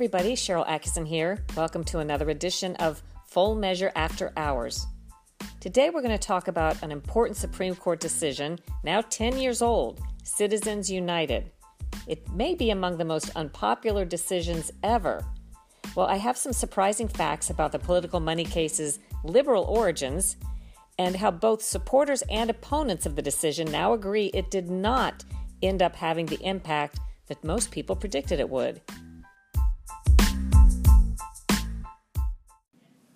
Everybody. Sharyl Attkisson here. Welcome to another edition of Full Measure After Hours. Today, we're going to talk about an important Supreme Court decision, now 10 years old Citizens United. It may be among the most unpopular decisions ever. Well, I have some surprising facts about the political money case's liberal origins and how both supporters and opponents of the decision now agree it did not end up having the impact that most people predicted it would.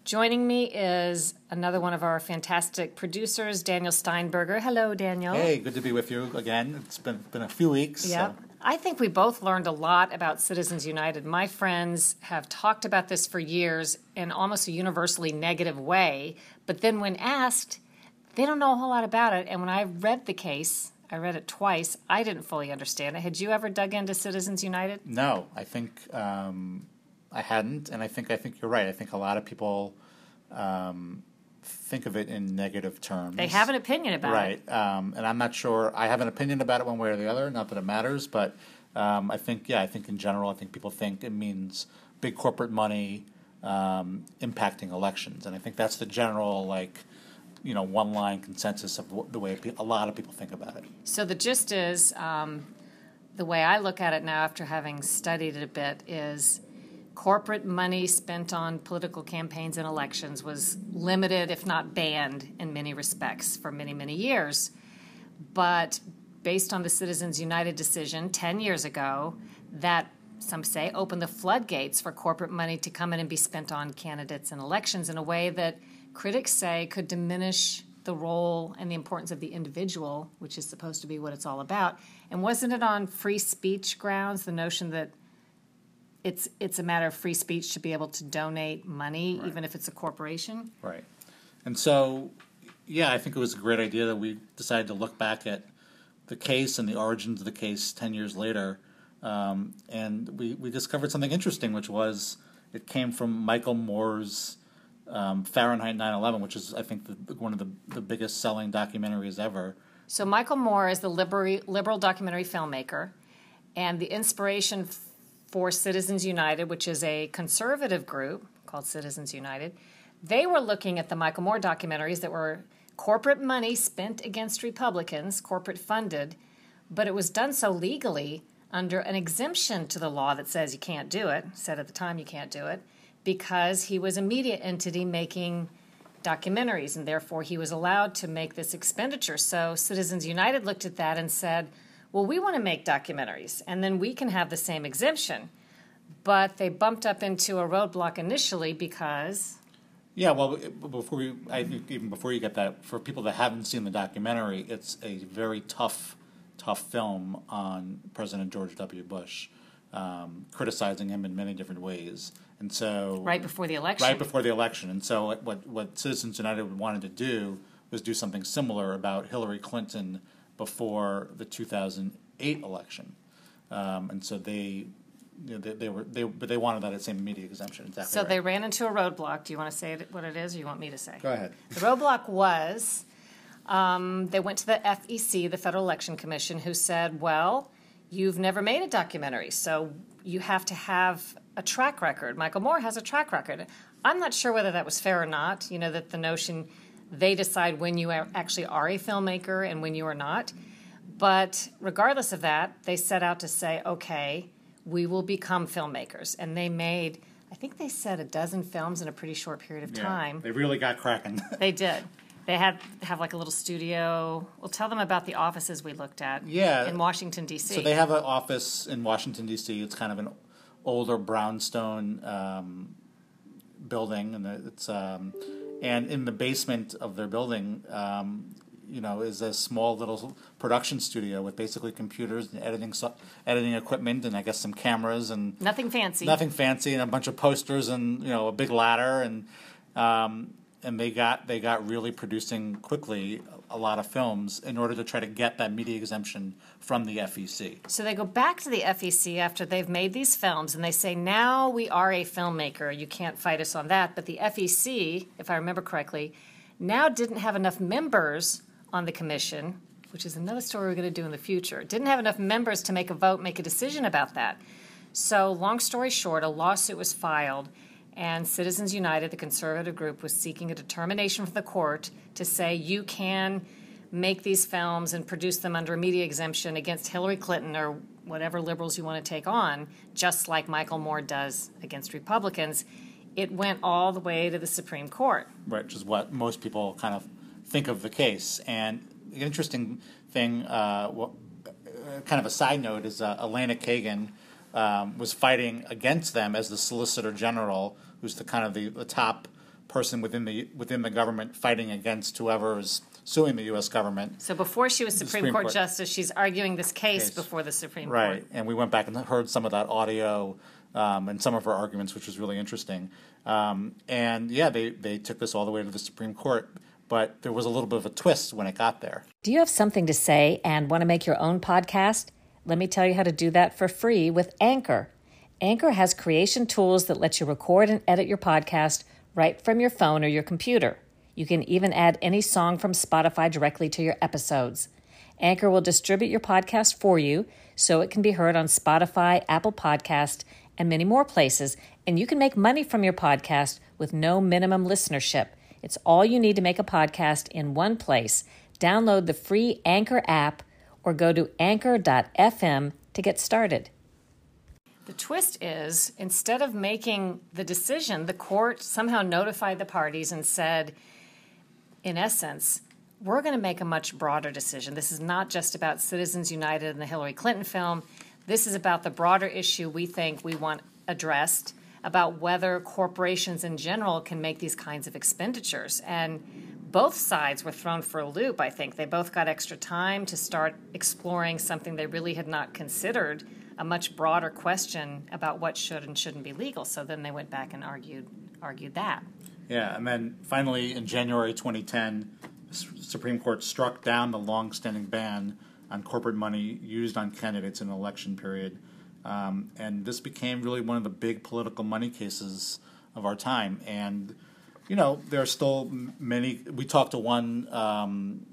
Joining me is another one of our fantastic producers, Daniel Steinberger. Hello, Daniel. Hey, good to be with you again. It's been been a few weeks. Yeah. So. I think we both learned a lot about Citizens United. My friends have talked about this for years in almost a universally negative way, but then when asked, they don't know a whole lot about it. And when I read the case, I read it twice, I didn't fully understand it. Had you ever dug into Citizens United? No, I think um, I hadn't, and I think I think you're right. I think a lot of people um, think of it in negative terms. They have an opinion about right. it. Right, um, and I'm not sure. I have an opinion about it one way or the other. Not that it matters, but um, I think yeah, I think in general, I think people think it means big corporate money um, impacting elections, and I think that's the general like you know one line consensus of the way a lot of people think about it. So the gist is. Um, the way I look at it now, after having studied it a bit, is corporate money spent on political campaigns and elections was limited, if not banned, in many respects for many, many years. But based on the Citizens United decision 10 years ago, that some say opened the floodgates for corporate money to come in and be spent on candidates and elections in a way that critics say could diminish the role and the importance of the individual, which is supposed to be what it's all about. And wasn't it on free speech grounds, the notion that it's it's a matter of free speech to be able to donate money, right. even if it's a corporation. Right. And so, yeah, I think it was a great idea that we decided to look back at the case and the origins of the case ten years later, um, and we we discovered something interesting, which was it came from Michael Moore's. Um, Fahrenheit 9/11, which is I think the, one of the, the biggest selling documentaries ever. So Michael Moore is the liberal, liberal documentary filmmaker, and the inspiration for Citizens United, which is a conservative group called Citizens United, they were looking at the Michael Moore documentaries that were corporate money spent against Republicans, corporate funded, but it was done so legally under an exemption to the law that says you can't do it, said at the time you can't do it, because he was a media entity making documentaries and therefore he was allowed to make this expenditure. So Citizens United looked at that and said, well, we want to make documentaries, and then we can have the same exemption. But they bumped up into a roadblock initially because. Yeah, well, before you, I even before you get that, for people that haven't seen the documentary, it's a very tough, tough film on President George W. Bush, um, criticizing him in many different ways. And so, right before the election, right before the election, and so what what Citizens United wanted to do was do something similar about Hillary Clinton before the 2008 election, um, and so they, you know, they, they, were they but they wanted that same media exemption. Exactly. So right. they ran into a roadblock. Do you want to say it, what it is, or you want me to say? Go ahead. The roadblock was um, they went to the FEC, the Federal Election Commission, who said, "Well, you've never made a documentary, so you have to have a track record. Michael Moore has a track record." I'm not sure whether that was fair or not. You know that the notion they decide when you actually are a filmmaker and when you are not. But regardless of that, they set out to say, okay, we will become filmmakers. And they made, I think they said a dozen films in a pretty short period of Yeah, time. they really got cracking. They did. They had have like a little studio. We'll tell them about the offices we looked at. Yeah. in Washington D.C. So they have an office in Washington D.C. It's kind of an older brownstone um, building, and it's um, and in the basement of their building, um, you know, is a small little production studio with basically computers and editing so- editing equipment and I guess some cameras and Nothing fancy. nothing fancy and a bunch of posters and you know a big ladder and um, and they got they got really producing quickly a lot of films in order to try to get that media exemption from the FEC. So they go back to the FEC after they've made these films and they say, now we are a filmmaker. You can't fight us on that. But the FEC, if I remember correctly, now didn't have enough members on the commission, which is another story we're going to do in the future. Didn't have enough members to make a vote, make a decision about that. So, long story short, a lawsuit was filed, and Citizens United, the conservative group, was seeking a determination from the court to say you can make these films and produce them under a media exemption against Hillary Clinton or whatever liberals you want to take on, just like Michael Moore does against Republicans. It went all the way to the Supreme Court. Right, which is what most people kind of think of the case. And the interesting thing, uh, what, uh, kind of a side note, is uh, Elena Kagan um, was fighting against them as the Solicitor General, who's the kind of the, the top person within the within the government fighting against whoever is suing the U.S. government. So before she was Supreme, Supreme Court, Court. justice, she's arguing this case, Case. before the Supreme Right, Court. Right, and we went back and heard some of that audio um, and some of her arguments, which was really interesting. Um, and yeah, they, they took this all the way to the Supreme Court, but there was a little bit of a twist when it got there. Do you have something to say and want to make your own podcast? Let me tell you how to do that for free with Anchor. Anchor has creation tools that let you record and edit your podcast right from your phone or your computer. You can even add any song from Spotify directly to your episodes. Anchor will distribute your podcast for you so it can be heard on Spotify, Apple Podcast, and many more places, and you can make money from your podcast with no minimum listenership. It's all you need to make a podcast in one place. Download the free Anchor app or go to anchor.fm to get started. The twist is instead of making the decision, the court somehow notified the parties and said, in essence, we're going to make a much broader decision. This is not just about Citizens United and the Hillary Clinton film. This is about the broader issue we think we want addressed about whether corporations in general can make these kinds of expenditures. And both sides were thrown for a loop, I think. They both got extra time to start exploring something they really had not considered a much broader question about what should and shouldn't be legal. So then they went back and argued argued that. Yeah, and then finally in January 2010, the S- Supreme Court struck down the long-standing ban on corporate money used on candidates in an election period, um, and this became really one of the big political money cases of our time. And you know, there are still many. We talked to one um,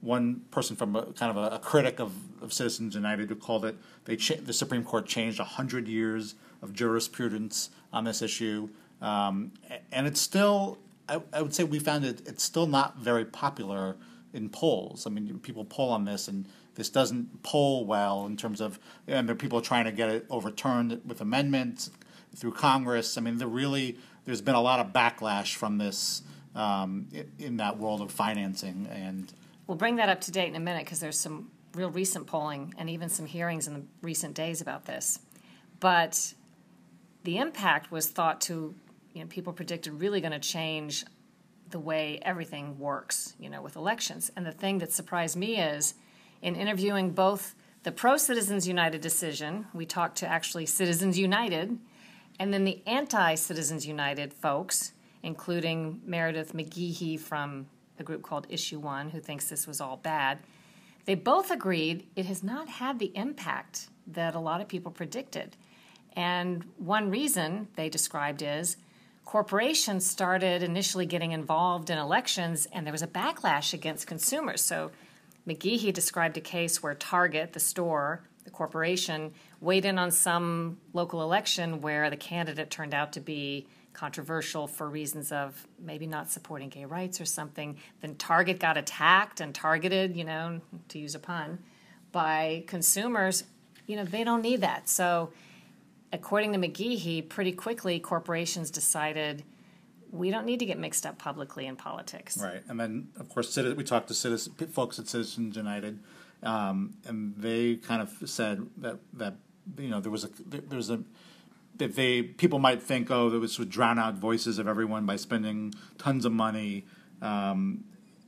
one person from a, kind of a, a critic of, of Citizens United who called it they cha- the Supreme Court changed hundred years of jurisprudence on this issue, um, and it's still I, I would say we found it it's still not very popular in polls. I mean, people poll on this, and this doesn't poll well in terms of and there are people trying to get it overturned with amendments through Congress. I mean, there really there's been a lot of backlash from this um, in that world of financing and. We'll bring that up to date in a minute because there's some real recent polling and even some hearings in the recent days about this. But the impact was thought to, you know, people predicted really going to change the way everything works, you know, with elections. And the thing that surprised me is in interviewing both the pro Citizens United decision, we talked to actually Citizens United, and then the anti Citizens United folks, including Meredith McGehee from a group called Issue One, who thinks this was all bad. They both agreed it has not had the impact that a lot of people predicted. And one reason they described is corporations started initially getting involved in elections and there was a backlash against consumers. So McGeehee described a case where Target, the store, the corporation, weighed in on some local election where the candidate turned out to be controversial for reasons of maybe not supporting gay rights or something. Then Target got attacked and targeted, you know, to use a pun, by consumers. You know, they don't need that. So according to McGehee, pretty quickly corporations decided we don't need to get mixed up publicly in politics. Right, and then of course we talked to citizen, folks at Citizens United, um, and they kind of said that that you know there was a there was a that they people might think oh this would drown out voices of everyone by spending tons of money, um,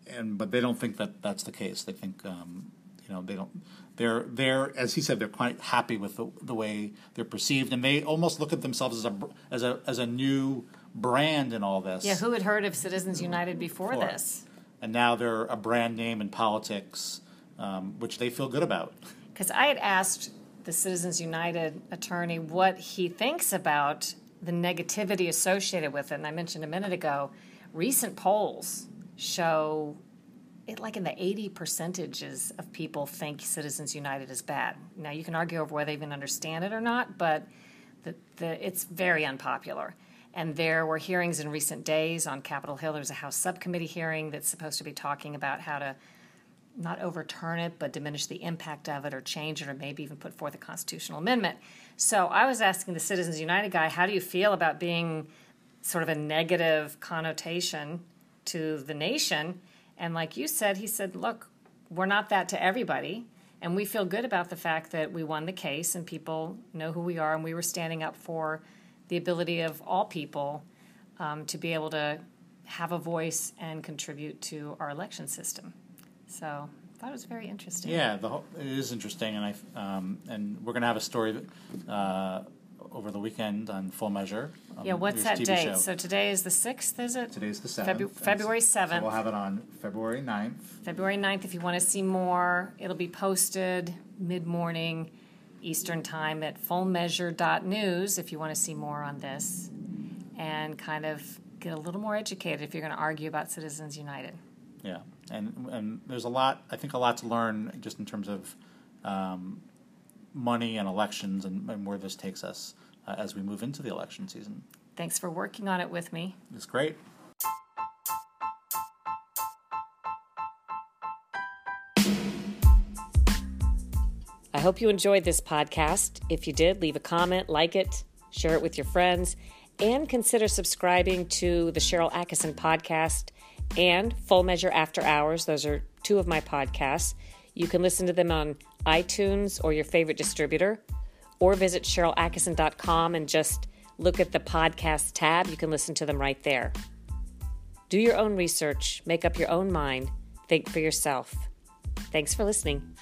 and but they don't think that that's the case. They think um, you know they don't. They're they're as he said they're quite happy with the, the way they're perceived, and they almost look at themselves as a as a as a new brand in all this. Yeah, who had heard of Citizens United before, Before. this? And now they're a brand name in politics, um, which they feel good about. Because I had asked the Citizens United attorney what he thinks about the negativity associated with it. And I mentioned a minute ago, recent polls show it like in the 80 percentages of people think Citizens United is bad. Now, you can argue over whether they even understand it or not, but the, the, it's very unpopular. And there were hearings in recent days on Capitol Hill. There's a House subcommittee hearing that's supposed to be talking about how to not overturn it, but diminish the impact of it or change it or maybe even put forth a constitutional amendment. So I was asking the Citizens United guy, how do you feel about being sort of a negative connotation to the nation? And like you said, he said, look, we're not that to everybody. And we feel good about the fact that we won the case and people know who we are and we were standing up for the ability of all people um, to be able to have a voice and contribute to our election system. So that was very interesting. Yeah, the whole, it is interesting, and I um, and we're gonna have a story uh, over the weekend on Full Measure. um, Yeah, what's that TV date? show. So today is the 6th, is it? Today's the Febu- seventh. February So 7th. we'll have it on February 9th. February 9th, if you want to see more, it'll be posted mid morning Eastern Time at fullmeasure.news if you want to see more on this and kind of get a little more educated if you're going to argue about Citizens United. Yeah, and and there's a lot. I think a lot to learn just in terms of um, money and elections and, and where this takes us uh, as we move into the election season. Thanks for working on it with me. It's great. I hope you enjoyed this podcast. If you did, leave a comment, like it, share it with your friends, and consider subscribing to the Sharyl Attkisson podcast and Full Measure After Hours. Those are two of my podcasts. You can listen to them on iTunes or your favorite distributor, or visit SharylAttkisson.com and just look at the podcast tab. You can listen to them right there. Do your own research, make up your own mind, think for yourself. Thanks for listening.